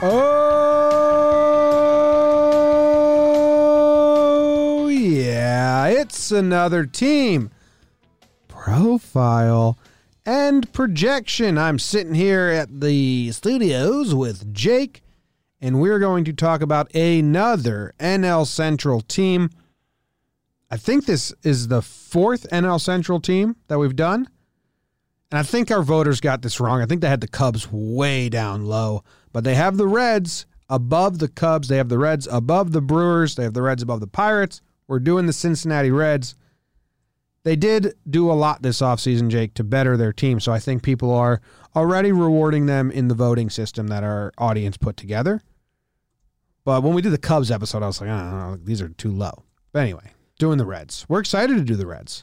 Oh, yeah, it's another team. Profile and projection. I'm sitting here at the studios with Jake, and we're going to talk about another NL Central team. I think this is the fourth NL Central team that we've done. And I think our voters got this wrong. I think they had the Cubs way down low, but they have the Reds above the Cubs. They have the Reds above the Brewers. They have the Reds above the Pirates. We're doing the Cincinnati Reds. They did do a lot this offseason, Jake, to better their team. So I think people are already rewarding them in the voting system that our audience put together. But when we did the Cubs episode, I was like, I don't know, these are too low. But anyway, doing the Reds. We're excited to do the Reds.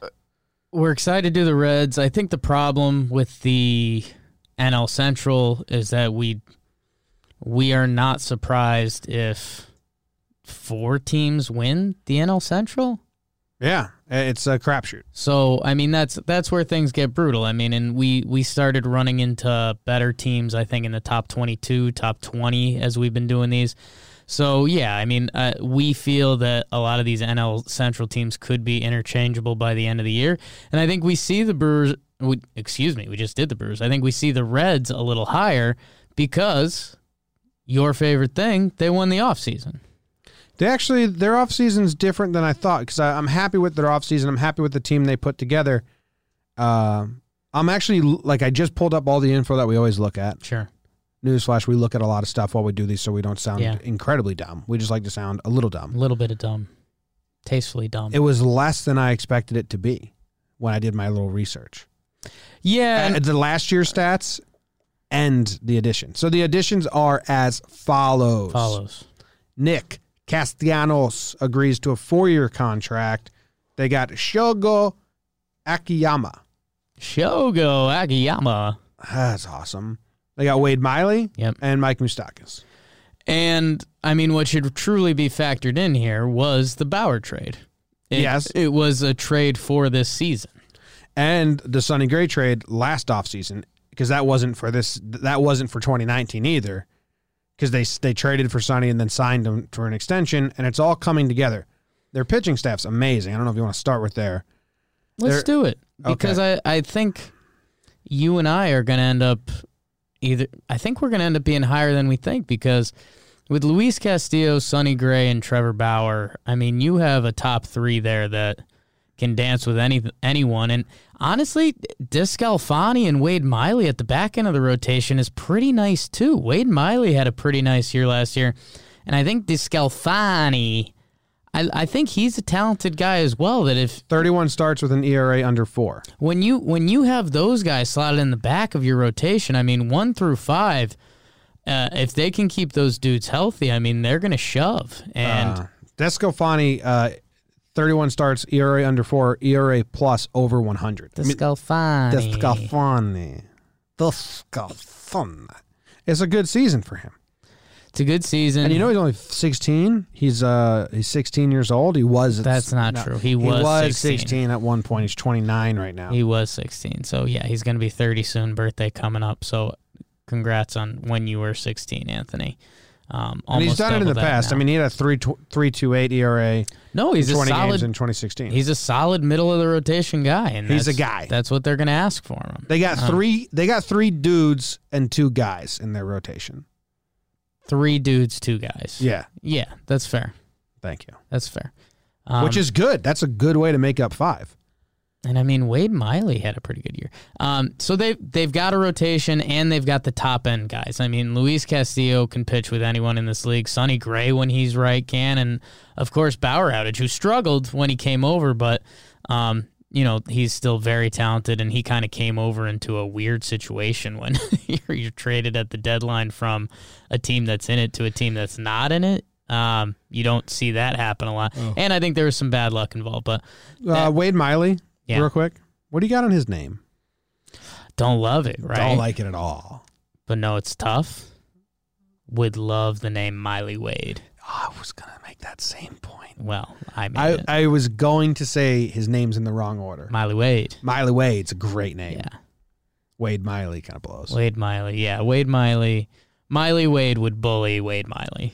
We're excited to do the Reds. I think the problem with the NL Central is that we we are not surprised if four teams win the NL Central. Yeah, it's a crapshoot. So I mean that's that's where things get brutal. I mean, and we we started running into better teams. I think in the top twenty two, top twenty as we've been doing these. So yeah, I mean, uh, we feel that a lot of these NL Central teams could be interchangeable by the end of the year, and I think we see the Brewers. We, excuse me, we just did the Brewers. I think we see the Reds a little higher because your favorite thing, they won the offseason. They actually their offseason is different than I thought because I'm happy with their offseason. I'm happy with the team they put together. Uh, I'm actually like I just pulled up all the info that we always look at. Sure. Newsflash: We look at a lot of stuff while we do these, so we don't sound Yeah. incredibly dumb. We just like to sound a little dumb. A little bit of dumb, tastefully dumb. It was less than I expected it to be when I did my little research. yeah, Uh, the last year's stats and the addition. So the additions are as follows. follows. Nick Castellanos agrees to a four-year contract. They got Shogo Akiyama. Shogo Akiyama. That's awesome. They got Wade Miley Yep. and Mike Moustakas. And I mean, what should truly be factored in here was the Bauer trade. It, Yes. It was a trade for this season. And the Sonny Gray trade last offseason because that wasn't for this that wasn't for 2019 either because they they traded for Sonny and then signed him for an extension and it's all coming together. Their pitching staff's amazing. I don't know if you want to start with there. Let's There- do it. Because I, I think you and I are going to end up either, I think we're going to end up being higher than we think because with Luis Castillo, Sonny Gray, and Trevor Bauer, I mean, you have a top three there that can dance with any anyone. And honestly, DeSclafani and Wade Miley at the back end of the rotation is pretty nice too. Wade Miley had a pretty nice year last year. And I think DeSclafani, I, I think he's a talented guy as well. That if 31 starts with an ERA under 4. when you when you have those guys slotted in the back of your rotation, I mean one through five, uh, if they can keep those dudes healthy, I mean they're gonna shove. And Uh, DeSclafani uh 31 starts ERA under 4, ERA plus over 100. I mean, DeSclafani, DeSclafani. DeSclafani. It's a good season for him. It's a good season. And you know he's only 16. He's uh he's 16 years old. He was That's not no, true. He was 16. 16 at one point. He's 29 right now. he was 16, so yeah, he's gonna be 30 soon. Birthday coming up, so congrats on when you were 16, Anthony. Um, and he's almost done it in the past. now. I mean, he had a 3 328 ERA no, he's in a 20 games solid. in 2016. He's a solid middle of the rotation guy, and He's a guy. That's what they're gonna ask for him. they got Uh, 3 they got 3 dudes and 2 guys in their rotation. Three dudes, two guys. Yeah. Yeah, that's fair. Thank you. That's fair. Um, Which is good. That's a good way to make up 5. and I mean Wade Miley had a pretty good year. Um, so they they've got a rotation and they've got the top end guys. I mean Luis Castillo can pitch with anyone in this league. Sonny Gray when he's right can, and of course Bauer outage who struggled when he came over, but um, you know he's still very talented and he kind of came over into a weird situation when you're, you're traded at the deadline from a team that's in it to a team that's not in it. Um, you don't see that happen a lot, Oh. and I think there was some bad luck involved, but Uh, Wade Miley, Yeah. real quick. What do you got on his name? don't love it, right? Don't like it at all. but no, it's tough. Would love the name Miley Wade. I was going to make that same point. Well, I made I, it. I was going to say his name's in the wrong order. Miley Wade. Miley Wade's a great name. Yeah. Wade Miley kind of blows. Wade Miley. Yeah, Wade Miley Miley Wade would bully Wade Miley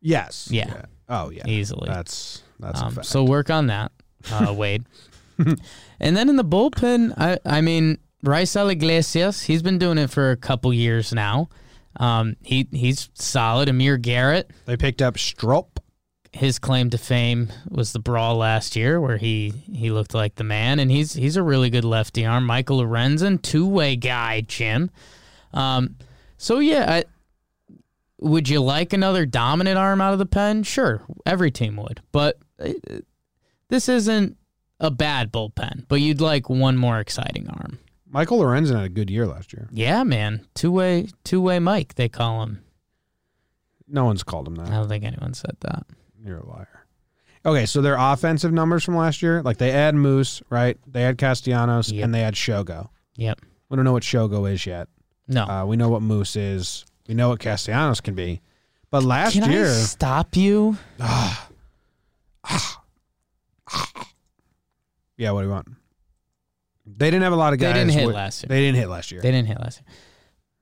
Yes. Yeah. Oh yeah. easily. That's that's a Um, fact. so work on that, uh, Wade. and then in the bullpen, I I mean Raisel Iglesias, he's been doing it for a couple years now. Um, he he's solid. Amir Garrett, they picked up Strop. his claim to fame was the brawl last year, where he he looked like the man, and he's he's a really good lefty arm. Michael Lorenzen, two way guy, Jim. Um, so yeah, I, would you like another dominant arm out of the pen? Sure, every team would, but uh, this isn't a bad bullpen. But you'd like one more exciting arm. Michael Lorenzen had a good year last year. Yeah, man, two way two way Mike they call him. No one's called him that. I don't think anyone said that. You're a liar. Okay, so their offensive numbers from last year, like they add Moose, right? They had Castellanos Yep. and they had Shogo. Yep. We don't know what Shogo is yet. No. Uh, we know what Moose is. We know what Castellanos can be. But last Can year, I stop you? yeah, what do you want? They didn't have a lot of guys. They didn't hit with- last year. They didn't hit last year. They didn't hit last year.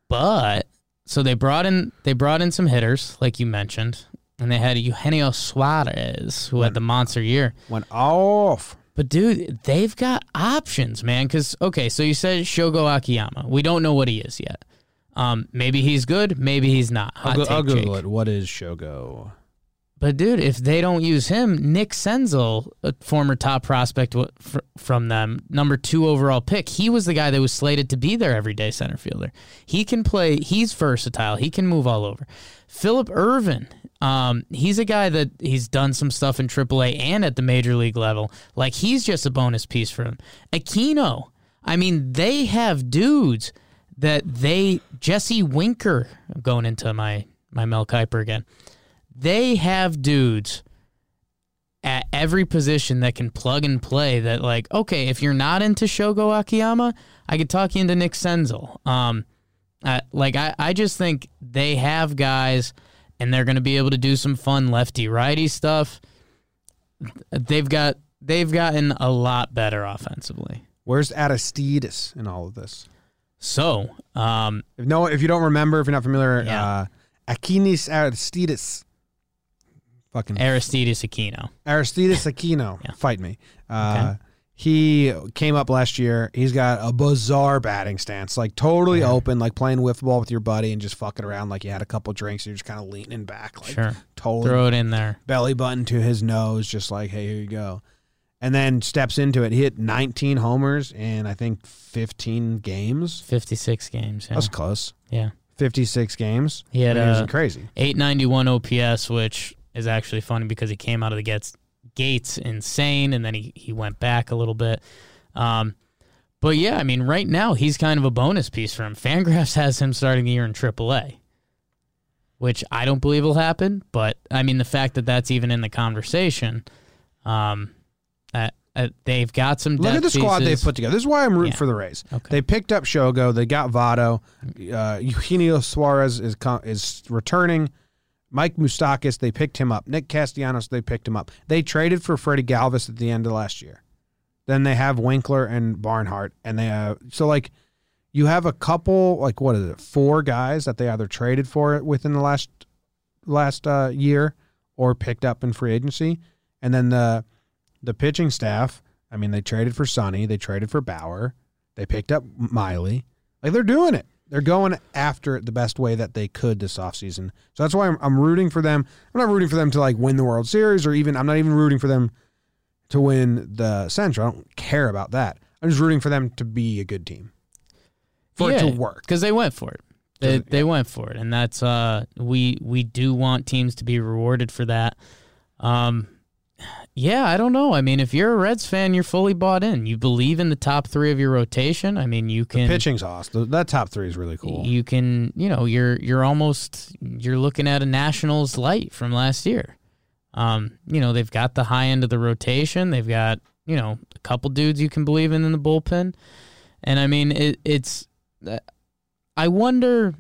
But so they brought in they brought in some hitters, like you mentioned, and they had Eugenio Suarez, who had the monster year. Went off. But dude, they've got options, man. Because okay, so you said Shogo Akiyama. We don't know what he is yet. Um, maybe he's good, maybe he's not. I'll, go, I'll Google Jake. it. What is Shogo? But dude, if they don't use him, Nick Senzel, a former top prospect from them, number two overall pick, he was the guy that was slated to be their everyday center fielder. He can play. He's versatile. He can move all over. Phillip Ervin, um, he's a guy that he's done some stuff in AAA and at the major league level. Like he's just a bonus piece for him. Aquino, I mean, they have dudes that they Jesse Winker going into my my Mel Kiper again they have dudes at every position that can plug and play that like okay if you're not into shogo akiyama i could talk you into nick senzel um I, like I, I just think they have guys and they're going to be able to do some fun lefty righty stuff they've got they've gotten a lot better offensively Where's Aristides in all of this? so um If no, if you don't remember, if you're not familiar, Yeah. uh, Akinis Aristides, fucking aristides aquino Aristides Aquino, Yeah. fight me. Uh, He came up last year. He's got a bizarre batting stance, like totally open, like playing wiffle ball with your buddy and just fucking around like you had a couple drinks. And you're just kind of leaning back, like sure totally throw it in there belly button to his nose, just like, hey, here you go. And then steps into it. He hit 19 homers in, I think, 15 games. 56 games yeah, That's close. yeah. 56 games. he had I mean, it a wasn't crazy. 891 OPS, which is actually funny because he came out of the gates, gates insane, and then he, he went back a little bit. Um, but yeah, I mean, right now he's kind of a bonus piece for him. Fangraphs has him starting the year in AAA, which I don't believe will happen. But I mean, the fact that that's even in the conversation, um, uh, uh, they've got some. Look at the squad pieces. they've put together. This is why I'm rooting Yeah. for the Rays. Okay. They picked up Shogo. They got Votto. Uh, Eugenio Suarez is co- is returning. Mike Moustakas, they picked him up. Nick Castellanos, they picked him up. They traded for Freddie Galvis at the end of last year. Then they have Winker and Barnhart, and they have so like you have a couple like what is it four guys that they either traded for within the last last uh, year or picked up in free agency, and then the the pitching staff. I mean, they traded for Sonny, they traded for Bauer, they picked up Miley. Like they're doing it. They're going after it the best way that they could this offseason. So that's why I'm, I'm rooting for them. I'm not rooting for them to like win the World Series or even I'm not even rooting for them to win the Central. I don't care about that. I'm just rooting for them to be a good team. For it to work. because they went for it. They, they went for it, and that's uh we we do want teams to be rewarded for that. Um, yeah, I don't know. I mean, if you're a Reds fan, you're fully bought in. You believe in the top three of your rotation. I mean, you The can pitching's awesome. That top three is really cool. you can you know you're you're almost you're looking at a Nationals light from last year. Um, you know they've got the high end of the rotation. They've got you know a couple dudes you can believe in in the bullpen, and I mean it, it's. uh, I wonder.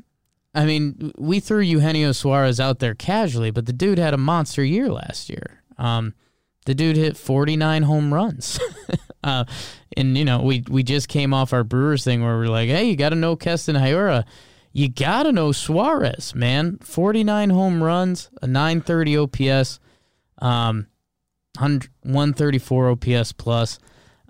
I mean, we threw Eugenio Suarez out there casually, but the dude had a monster year last year. Um, the dude hit 49 home runs. uh, and, you know, we, we just came off our Brewers thing where we're like, hey, you got to know Keston Hiura. you gotta know Suarez, man. 49 home runs, a 930 OPS, um, 134 OPS plus.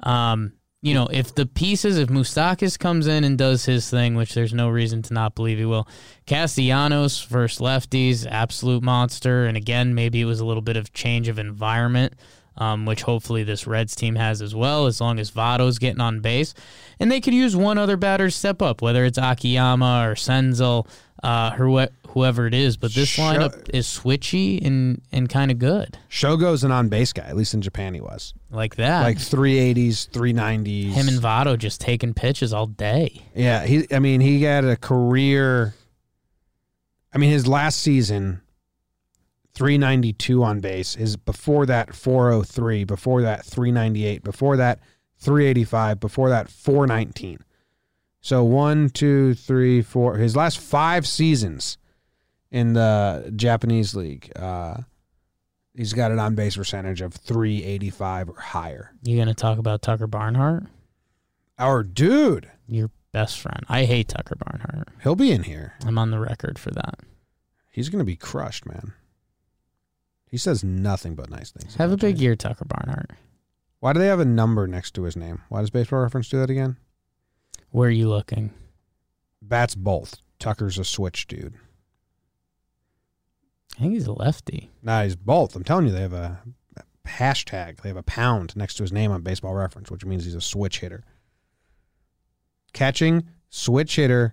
Um, you know, if the pieces, if Moustakas comes in and does his thing, which there's no reason to not believe he will, Castellanos versus lefties, absolute monster. And again, maybe it was a little bit of change of environment, um, which hopefully this Reds team has as well, as long as Votto's getting on base. And they could use one other batter step up, whether it's Akiyama or Senzel, uh, whoever it is. But this lineup is switchy and, and kind of good. Shogo's an on base guy. At least in Japan, he was Like that. like 380s, 390s. him and Votto just taking pitches all day. Yeah, he. I mean, he had a career. I mean, his last season, three ninety two on base. His before that, four oh three. Before that, three ninety eight. Before that, three eighty five. Before that, four nineteen. So one, two, three, four. His last five seasons in the Japanese league, uh, he's got an on base percentage of three eighty five or higher. You gonna talk about Tucker Barnhart? Our dude, Your best friend. I hate Tucker Barnhart. he'll be in here. I'm on the record for that. He's going to be crushed, man. He says nothing but nice things. Have a big year, Tucker Barnhart. Why do they have a number next to his name? Why does Baseball Reference do that again? Where are you looking? Bats both. Tucker's a switch dude. I think he's a lefty. Nah, he's both. I'm telling you, they have a hashtag. They have a pound next to his name on Baseball Reference, which means he's a switch hitter. Catching switch hitter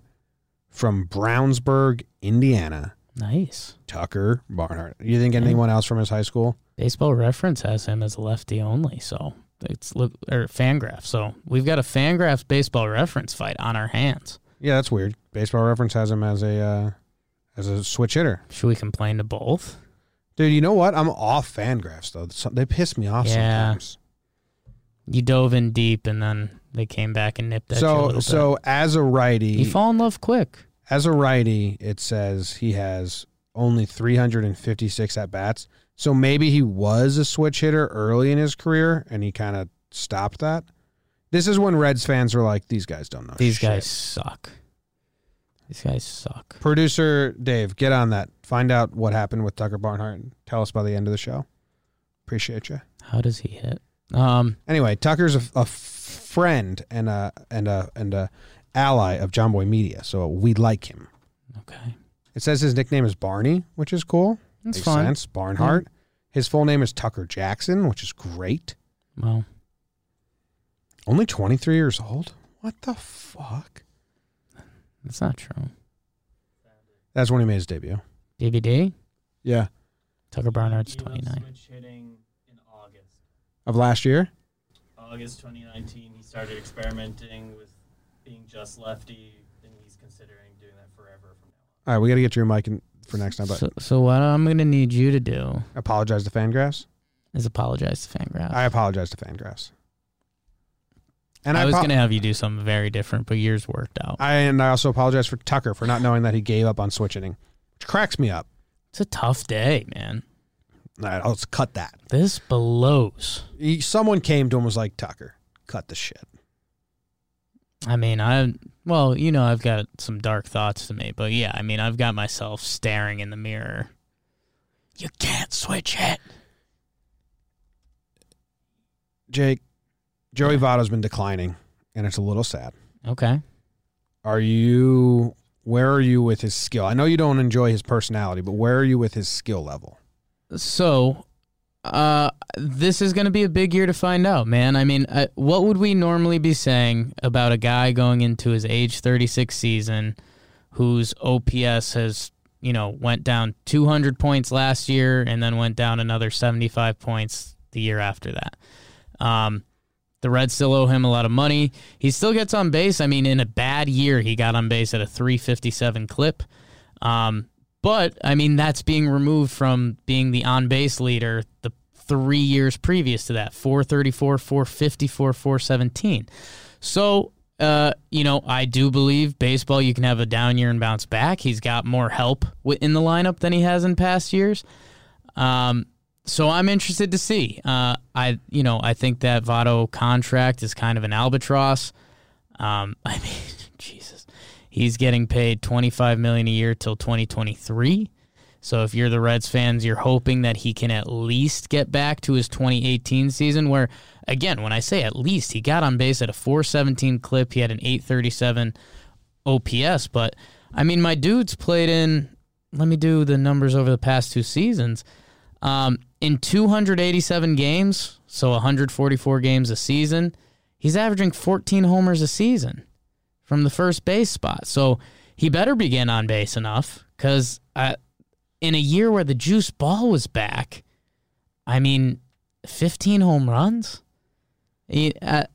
from Brownsburg, Indiana. Nice. Tucker Barnhart. You think anyone else from his high school? Baseball Reference has him as a lefty only, so it's look or Fangraph. So we've got a Fangraphs Baseball Reference fight on our hands. Yeah, that's weird. Baseball Reference has him as a uh, as a switch hitter. Should we complain to both? Dude, you know what? I'm off Fangraphs though. They piss me off Yeah. sometimes. You dove in deep, and then they came back and nipped at you a So so as a righty, You fall in love quick. As a righty, it says he has only 356 at bats. So maybe he was a switch hitter early in his career and he kind of stopped that. This is when Reds fans are like, these guys don't know. These shit." guys suck. These guys suck. Producer Dave, get on that. Find out what happened with Tucker Barnhart and tell us by the end of the show. Appreciate you. How does he hit? Um, Anyway, Tucker's a, a friend and a and a and a ally of Jomboy Media, so we like him. okay, It says his nickname is Barney, which is cool. that's Makes fine. sense. Barnhart. His full name is Tucker Jackson, which is great. Well, Only 23 years old. What the fuck? that's not true. That's when he made his debut. DVD. Yeah, Tucker Barnhart's 29. Switch hitting in August. of last year. August 2019, he started experimenting with being just lefty, and he's considering doing that forever from now All right, we got to get your mic in for next time, but So, so what I'm gonna need you to do apologize to Fangraphs. is apologize to Fangraph. I apologize to Fangraphs. And I, was apo- gonna have you do something very different, but yours worked out. I and I also apologize for Tucker for not knowing that he gave up on switch hitting, which cracks me up. It's a tough day, man. All right, let's cut that. This blows. He, someone came to him and was like, Tucker, cut the shit. I mean, I well, you know, I've got some dark thoughts to me, but yeah, I mean, I've got myself staring in the mirror. You can't switch it. Jake, Joey Votto's been declining, and it's a little sad. Okay. Are you? Where are you with his skill? I know you don't enjoy his personality, but where are you with his skill level? So, uh, this is going to be a big year to find out, man. I mean, uh, what would we normally be saying about a guy going into his age 36 season whose OPS has, you know, went down 200 points last year and then went down another 75 points the year after that? Um, the Reds still owe him a lot of money. He still gets on base. I mean, in a bad year, he got on base at a 357 clip. Um, but I mean, that's being removed from being the on base leader the three years previous to that 434, 454, 417. So, uh, you know, I do believe baseball, you can have a down year and bounce back. He's got more help in the lineup than he has in past years. Um, so I'm interested to see. Uh, I, you know, I think that Votto contract is kind of an albatross. Um, I mean, Jesus, He's getting paid 25 million a year till 2023. So if you're the Reds fans, you're hoping that he can at least get back to his 2018 season where again, when I say at least, he got on base at a 417 clip, he had an 837 OPS, but I mean my dude's played in let me do the numbers over the past two seasons. Um, in 287 games, so 144 games a season, he's averaging 14 homers a season from the first base spot. So he better begin on base enough because in a year where the juice ball was back, I mean, 15 home runs. Uh,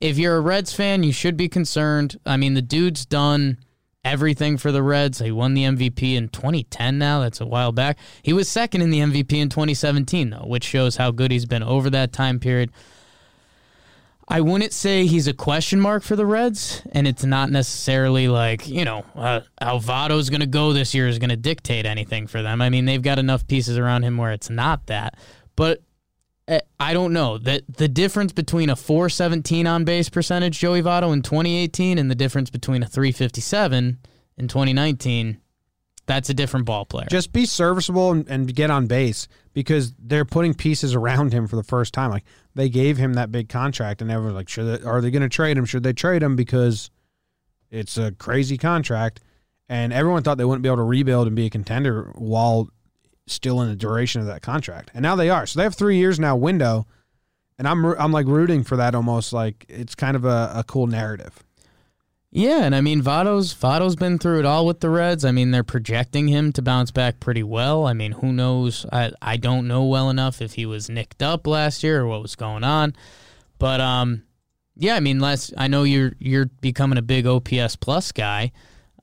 if you're a Reds fan, you should be concerned. I mean, the dude's done everything for the Reds. He won the MVP in 2010 now. That's a while back. He was second in the MVP in 2017, though, which shows how good he's been over that time period. I wouldn't say he's a question mark for the Reds, and it's not necessarily like, you know, uh, Alvado's going to go this year is going to dictate anything for them. I mean, they've got enough pieces around him where it's not that. But uh, I don't know that the difference between a 417 on base percentage, Joey Votto, in 2018 and the difference between a 357 in 2019 that's a different ball player. Just be serviceable and, and, get on base because they're putting pieces around him for the first time. Like they gave him that big contract, and everyone's like, "Should are they going to trade him? Should they trade him because it's a crazy contract?" And everyone thought they wouldn't be able to rebuild and be a contender while still in the duration of that contract, and now they are. So they have three years now window, and I'm I'm like rooting for that almost like it's kind of a, a cool narrative. Yeah, and I mean Votto's Votto's been through it all with the Reds. I mean they're projecting him to bounce back pretty well. I mean who knows? I I don't know well enough if he was nicked up last year or what was going on, but um, yeah, I mean last I know you're you're becoming a big OPS plus guy.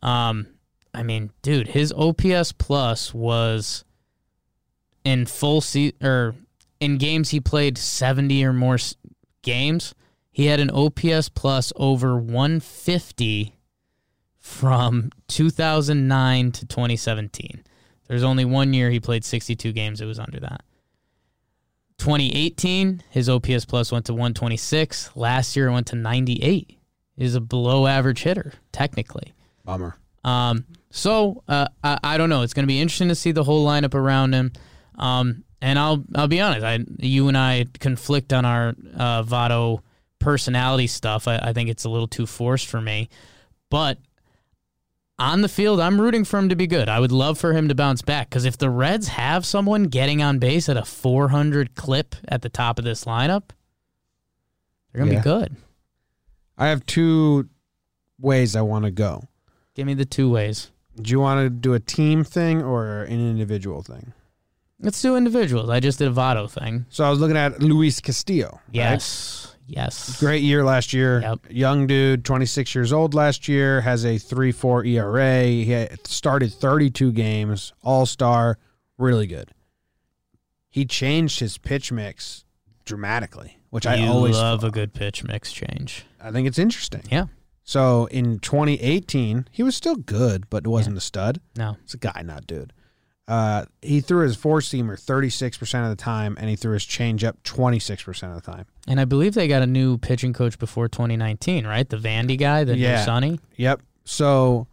Um, I mean, dude, his OPS plus was in full seat or in games he played seventy or more games he had an OPS plus over 150 from 2009 to 2017. There's only one year he played 62 games, it was under that. 2018, his OPS plus went to 126. Last year it went to 98. He's a below average hitter, technically. Bummer. Um, so uh, I, I, don't know. It's going to be interesting to see the whole lineup around him. Um, and I'll I'll be honest. I you and I conflict on our uh, Votto personality stuff. I, I think it's a little too forced for me. But on the field, I'm rooting for him to be good. I would love for him to bounce back because if the Reds have someone getting on base at a 400 clip at the top of this lineup, they're going to yeah. be good. I have two ways I want to go. Give me the two ways. Do you want to do a team thing or an individual thing? Let's do individuals. I just did a Votto thing. So I was looking at Luis Castillo. Yes. Right? Yes. Great year last year. Yep. Young dude, 26 years old last year, has a 3 4 ERA. He started 32 games, all star, really good. He changed his pitch mix dramatically, which you I always love a good pitch mix change. I think it's interesting. Yeah. So in 2018, he was still good, but it wasn't yeah. a stud. No. It's a guy, not dude. Uh, he threw his four seamer 36% of the time, and he threw his changeup 26% of the time. And I believe they got a new pitching coach before 2019, right? The Vandy guy, the yeah. new Sonny. Yep. So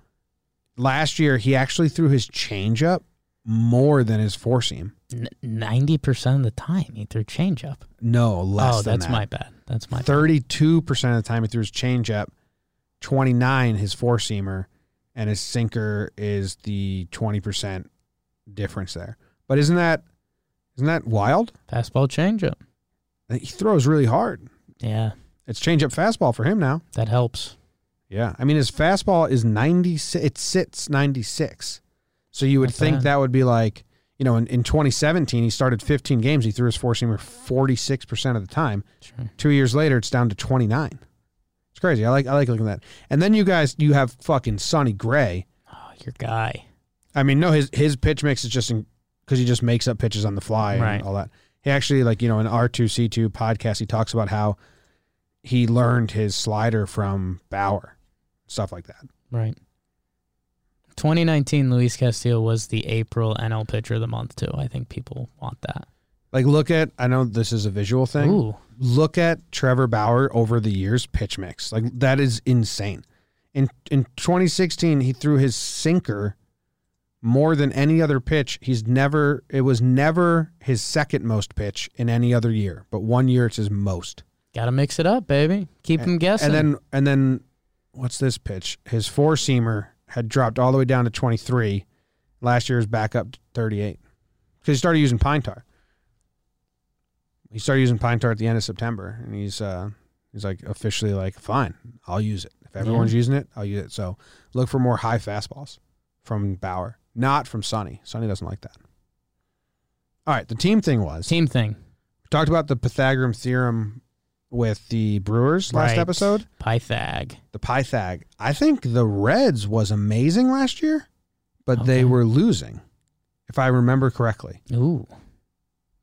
last year, he actually threw his changeup more than his four seam. Ninety percent of the time, he threw changeup. No, less. Oh, that's that. my bad. That's my. Thirty-two percent of the time, he threw his changeup. Twenty-nine his four seamer, and his sinker is the twenty percent difference there. But isn't that isn't that wild? Fastball changeup. He throws really hard. Yeah. It's changeup fastball for him now. That helps. Yeah. I mean his fastball is 96 it sits 96. So you would Not think bad. that would be like, you know, in, in 2017 he started 15 games, he threw his four seamer 46% of the time. Sure. 2 years later it's down to 29. It's crazy. I like I like looking at that. And then you guys you have fucking Sonny Gray. Oh, your guy. I mean, no, his his pitch mix is just because he just makes up pitches on the fly and right. all that. He actually, like you know, in R two C two podcast, he talks about how he learned his slider from Bauer, stuff like that. Right. 2019, Luis Castillo was the April NL Pitcher of the Month too. I think people want that. Like, look at. I know this is a visual thing. Ooh. Look at Trevor Bauer over the years pitch mix. Like that is insane. In in 2016, he threw his sinker more than any other pitch. He's never it was never his second most pitch in any other year, but one year it's his most. Got to mix it up, baby. Keep them guessing. And then and then what's this pitch? His four seamer had dropped all the way down to 23. Last year was back up to 38 because he started using pine tar. He started using pine tar at the end of September, and he's uh, he's like officially like, fine, I'll use it. If everyone's Yeah. using it, I'll use it. So look for more high fastballs from Bauer, not from Sonny. Sonny doesn't like that. All right, the team thing was team thing. we talked about the Pythagorean theorem with the Brewers last Right. episode Pythag. the Pythag. I think the Reds was amazing last year, but they were losing, if I remember correctly. Ooh.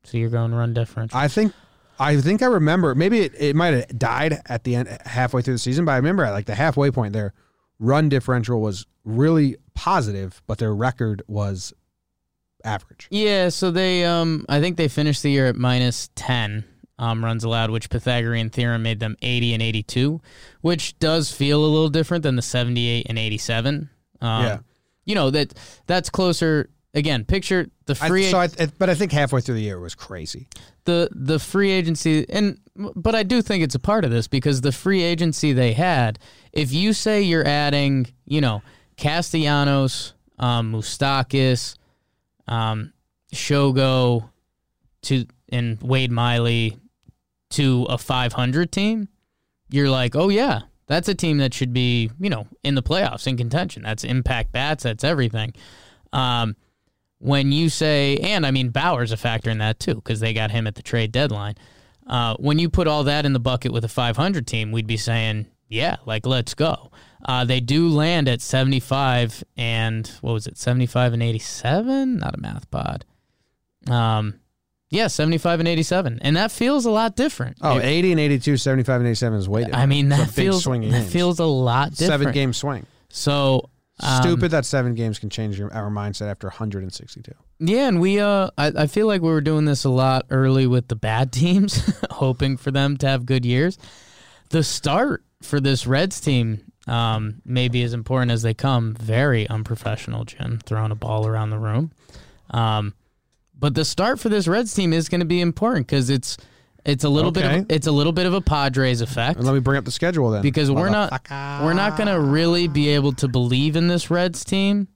So you're going to run differential. I think, I think I remember. Maybe it, it might have died at the end, halfway through the season, but I remember at like the halfway point there, run differential was really positive, but their record was average. Yeah, so they um I think they finished the year at minus 10 um runs allowed, which Pythagorean theorem made them 80 and 82, which does feel a little different than the 78 and 87. Um, Yeah. You know, that that's closer again, picture the I, free so I, but I think halfway through the year it was crazy. the the free agency and but I do think it's a part of this because the free agency they had, if you say you're adding, you know, Castellanos, um, Moustakas, um, Shogo to and Wade Miley to a 500 team, you're like, oh yeah, that's a team that should be, you know, in the playoffs in contention. That's impact bats. That's everything. Um, when you say, and I mean Bauer's a factor in that too because they got him at the trade deadline. Uh, when you put all that in the bucket with a 500 team, we'd be saying, yeah, like let's go. Uh, they do land at 75 and what was it, 75 and 87? Not a math pod. Um, yeah, 75 and 87, and that feels a lot different. Oh, It- 80 and 82, 75 and 87 is weighted. I mean that big feels that feels a lot different. seven game swing. So um, Stupid that seven games can change your, our mindset after 162. Yeah, and we uh I, I feel like we were doing this a lot early with the bad teams, hoping for them to have good years. The start for this Reds team um may be as important as they come. Very unprofessional, Jim, throwing a ball around the room. Um but the start for this Reds team is going to be important because it's it's a little bit Okay. of, it's a little bit of a Padres effect And let me bring up the schedule then. because we're not we're not going to really be able to believe in this Reds team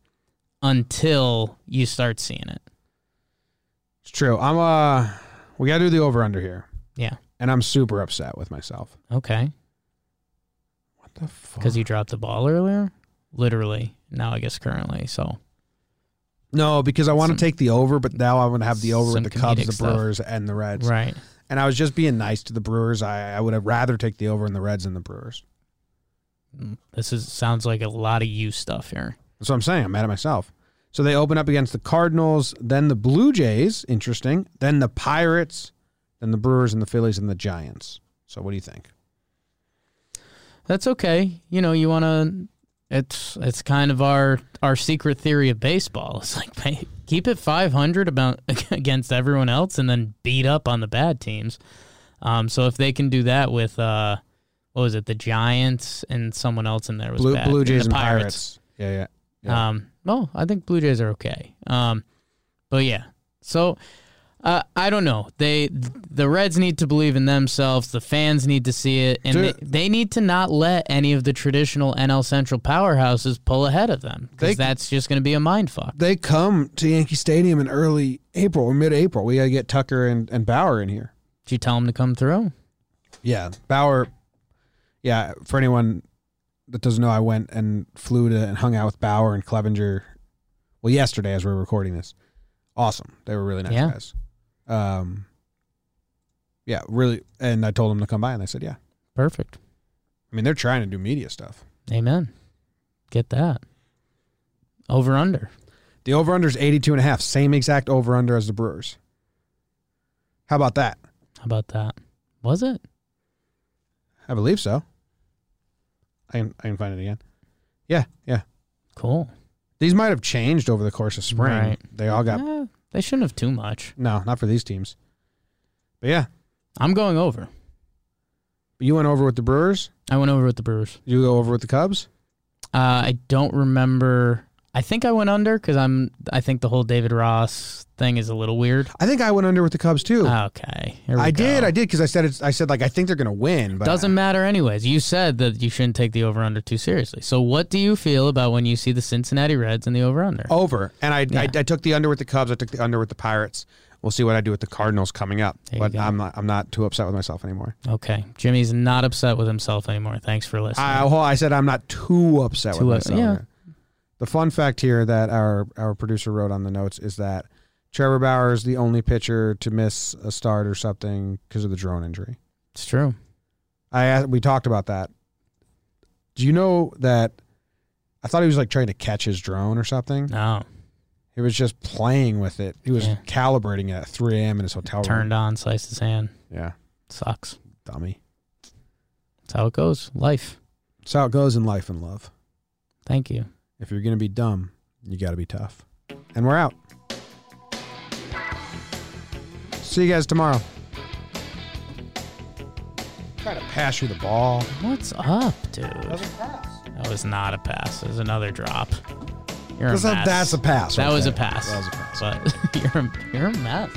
until you start seeing it. It's true. I'm uh we got to do the over under here. Yeah. And I'm super upset with myself. Okay. The fuck? Because you dropped the ball earlier? Literally. Now I guess currently. So No, because I want to take the over, but now I want to have the over with the Cubs, the stuff. Brewers, and the Reds. right. And I was just being nice to the Brewers. I, I would have rather take the over in the Reds than the Brewers. Mm, This is sounds like a lot of you stuff here. That's what I'm saying. I'm mad at myself. So they open up against the Cardinals, then the Blue Jays, interesting, then the Pirates, then the Brewers and the Phillies and the Giants. So what do you think? That's okay. You know, you want to. It's it's kind of our our secret theory of baseball. It's like keep it 500 about against everyone else, and then beat up on the bad teams. Um, so if they can do that with uh, what was it, the Giants and someone else in there was Blue, bad. Blue Jays and Pirates. Pirates. Yeah, yeah. yeah. Um, no, I think Blue Jays are okay. Um, but yeah, so uh, I don't know. They the Reds need to believe in themselves. The fans need to see it, and they, they need to not let any of the traditional NL Central powerhouses pull ahead of them because that's just going to be a mind fuck. they come to Yankee Stadium in early April or mid April. We got to get Tucker and, and Bauer in here. Did you tell them to come through? Yeah, Bauer. Yeah, for anyone that doesn't know, I went and flew to and hung out with Bauer and Clevinger. Well, yesterday as we are recording this, awesome. They were really nice Yeah. guys. Um, yeah, really. And I told them to come by, and they said, "Yeah." Perfect. I mean, they're trying to do media stuff. Amen. Get that. Over under. The over under is 82 and a half, same exact over under as the Brewers. How about that? How about that? Was it? I believe so. I can I can find it again. Yeah, yeah. Cool. These might have changed over the course of spring. Right. They all got Eh, they shouldn't have too much. no, not for these teams. But yeah, I'm going over. But you went over with the Brewers. I went over with the Brewers. You go over with the Cubs. Uh, I don't remember. I think I went under because I'm. I think the whole David Ross thing is a little weird. I think I went under with the Cubs too. Ah, okay, here we I go. did, I did, because I said it's, I said like I think they're gonna win, but Doesn't matter anyways. You said that you shouldn't take the over under too seriously. So what do you feel about when you see the Cincinnati Reds and the over under? over. And I, I Yeah. I took the under with the Cubs. I took the under with the Pirates. We'll see what I do with the Cardinals coming up. There But. I'm not I'm not too upset with myself anymore. Okay, Jimmy's not upset with himself anymore. Thanks for listening. I well, I said I'm not too upset Too with up- myself. yeah. The fun fact here that our our producer wrote on the notes is that Trevor Bauer is the only pitcher to miss a start or something because of the drone injury. it's true. I we talked about that. Do you know that? I thought he was like trying to catch his drone or something. No, He was just playing with it. He was Yeah. calibrating it at 3 a.m. in his hotel room. turned on, sliced his hand. Yeah, Sucks. dummy. That's how it goes. Life. That's how it goes in life and love. Thank you. If you're gonna be dumb, you got to be tough. And we're out. See you guys tomorrow. Try to pass you the ball. What's up, dude? Doesn't pass. That was not a pass. It was another drop. You're a That's a, mess. that's a pass. That right was a pass. That was a pass. But you're a, you're a mess.